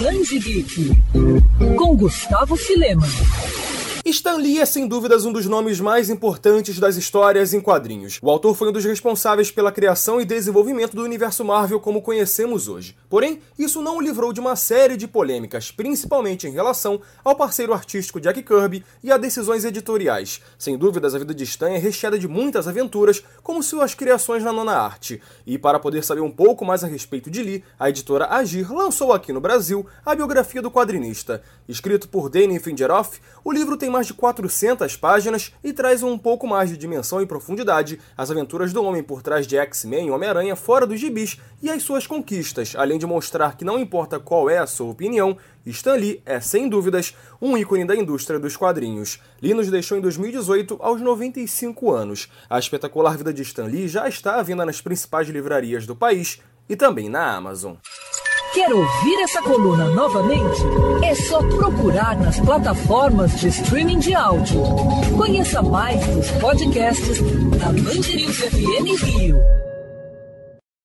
Geek, com Gustavo Filema. Stan Lee é sem dúvidas um dos nomes mais importantes das histórias em quadrinhos. O autor foi um dos responsáveis pela criação e desenvolvimento do universo Marvel como conhecemos hoje. Porém, isso não o livrou de uma série de polêmicas, principalmente em relação ao parceiro artístico Jack Kirby e a decisões editoriais. Sem dúvidas, a vida de Stan é recheada de muitas aventuras, como suas criações na nona arte. E para poder saber um pouco mais a respeito de Lee, a editora Agir lançou aqui no Brasil a biografia do quadrinista. Escrito por Danny Fingeroff, o livro tem mais mais de 400 páginas e traz um pouco mais de dimensão e profundidade as aventuras do homem por trás de X-Men e Homem-Aranha fora dos gibis e as suas conquistas, além de mostrar que não importa qual é a sua opinião, Stan Lee é, sem dúvidas, um ícone da indústria dos quadrinhos. Lee nos deixou em 2018 aos 95 anos. A espetacular vida de Stan Lee já está à venda nas principais livrarias do país e também na Amazon. Quer ouvir essa coluna novamente? É só procurar nas plataformas de streaming de áudio. Conheça mais dos podcasts da Mandirinhos FM Rio.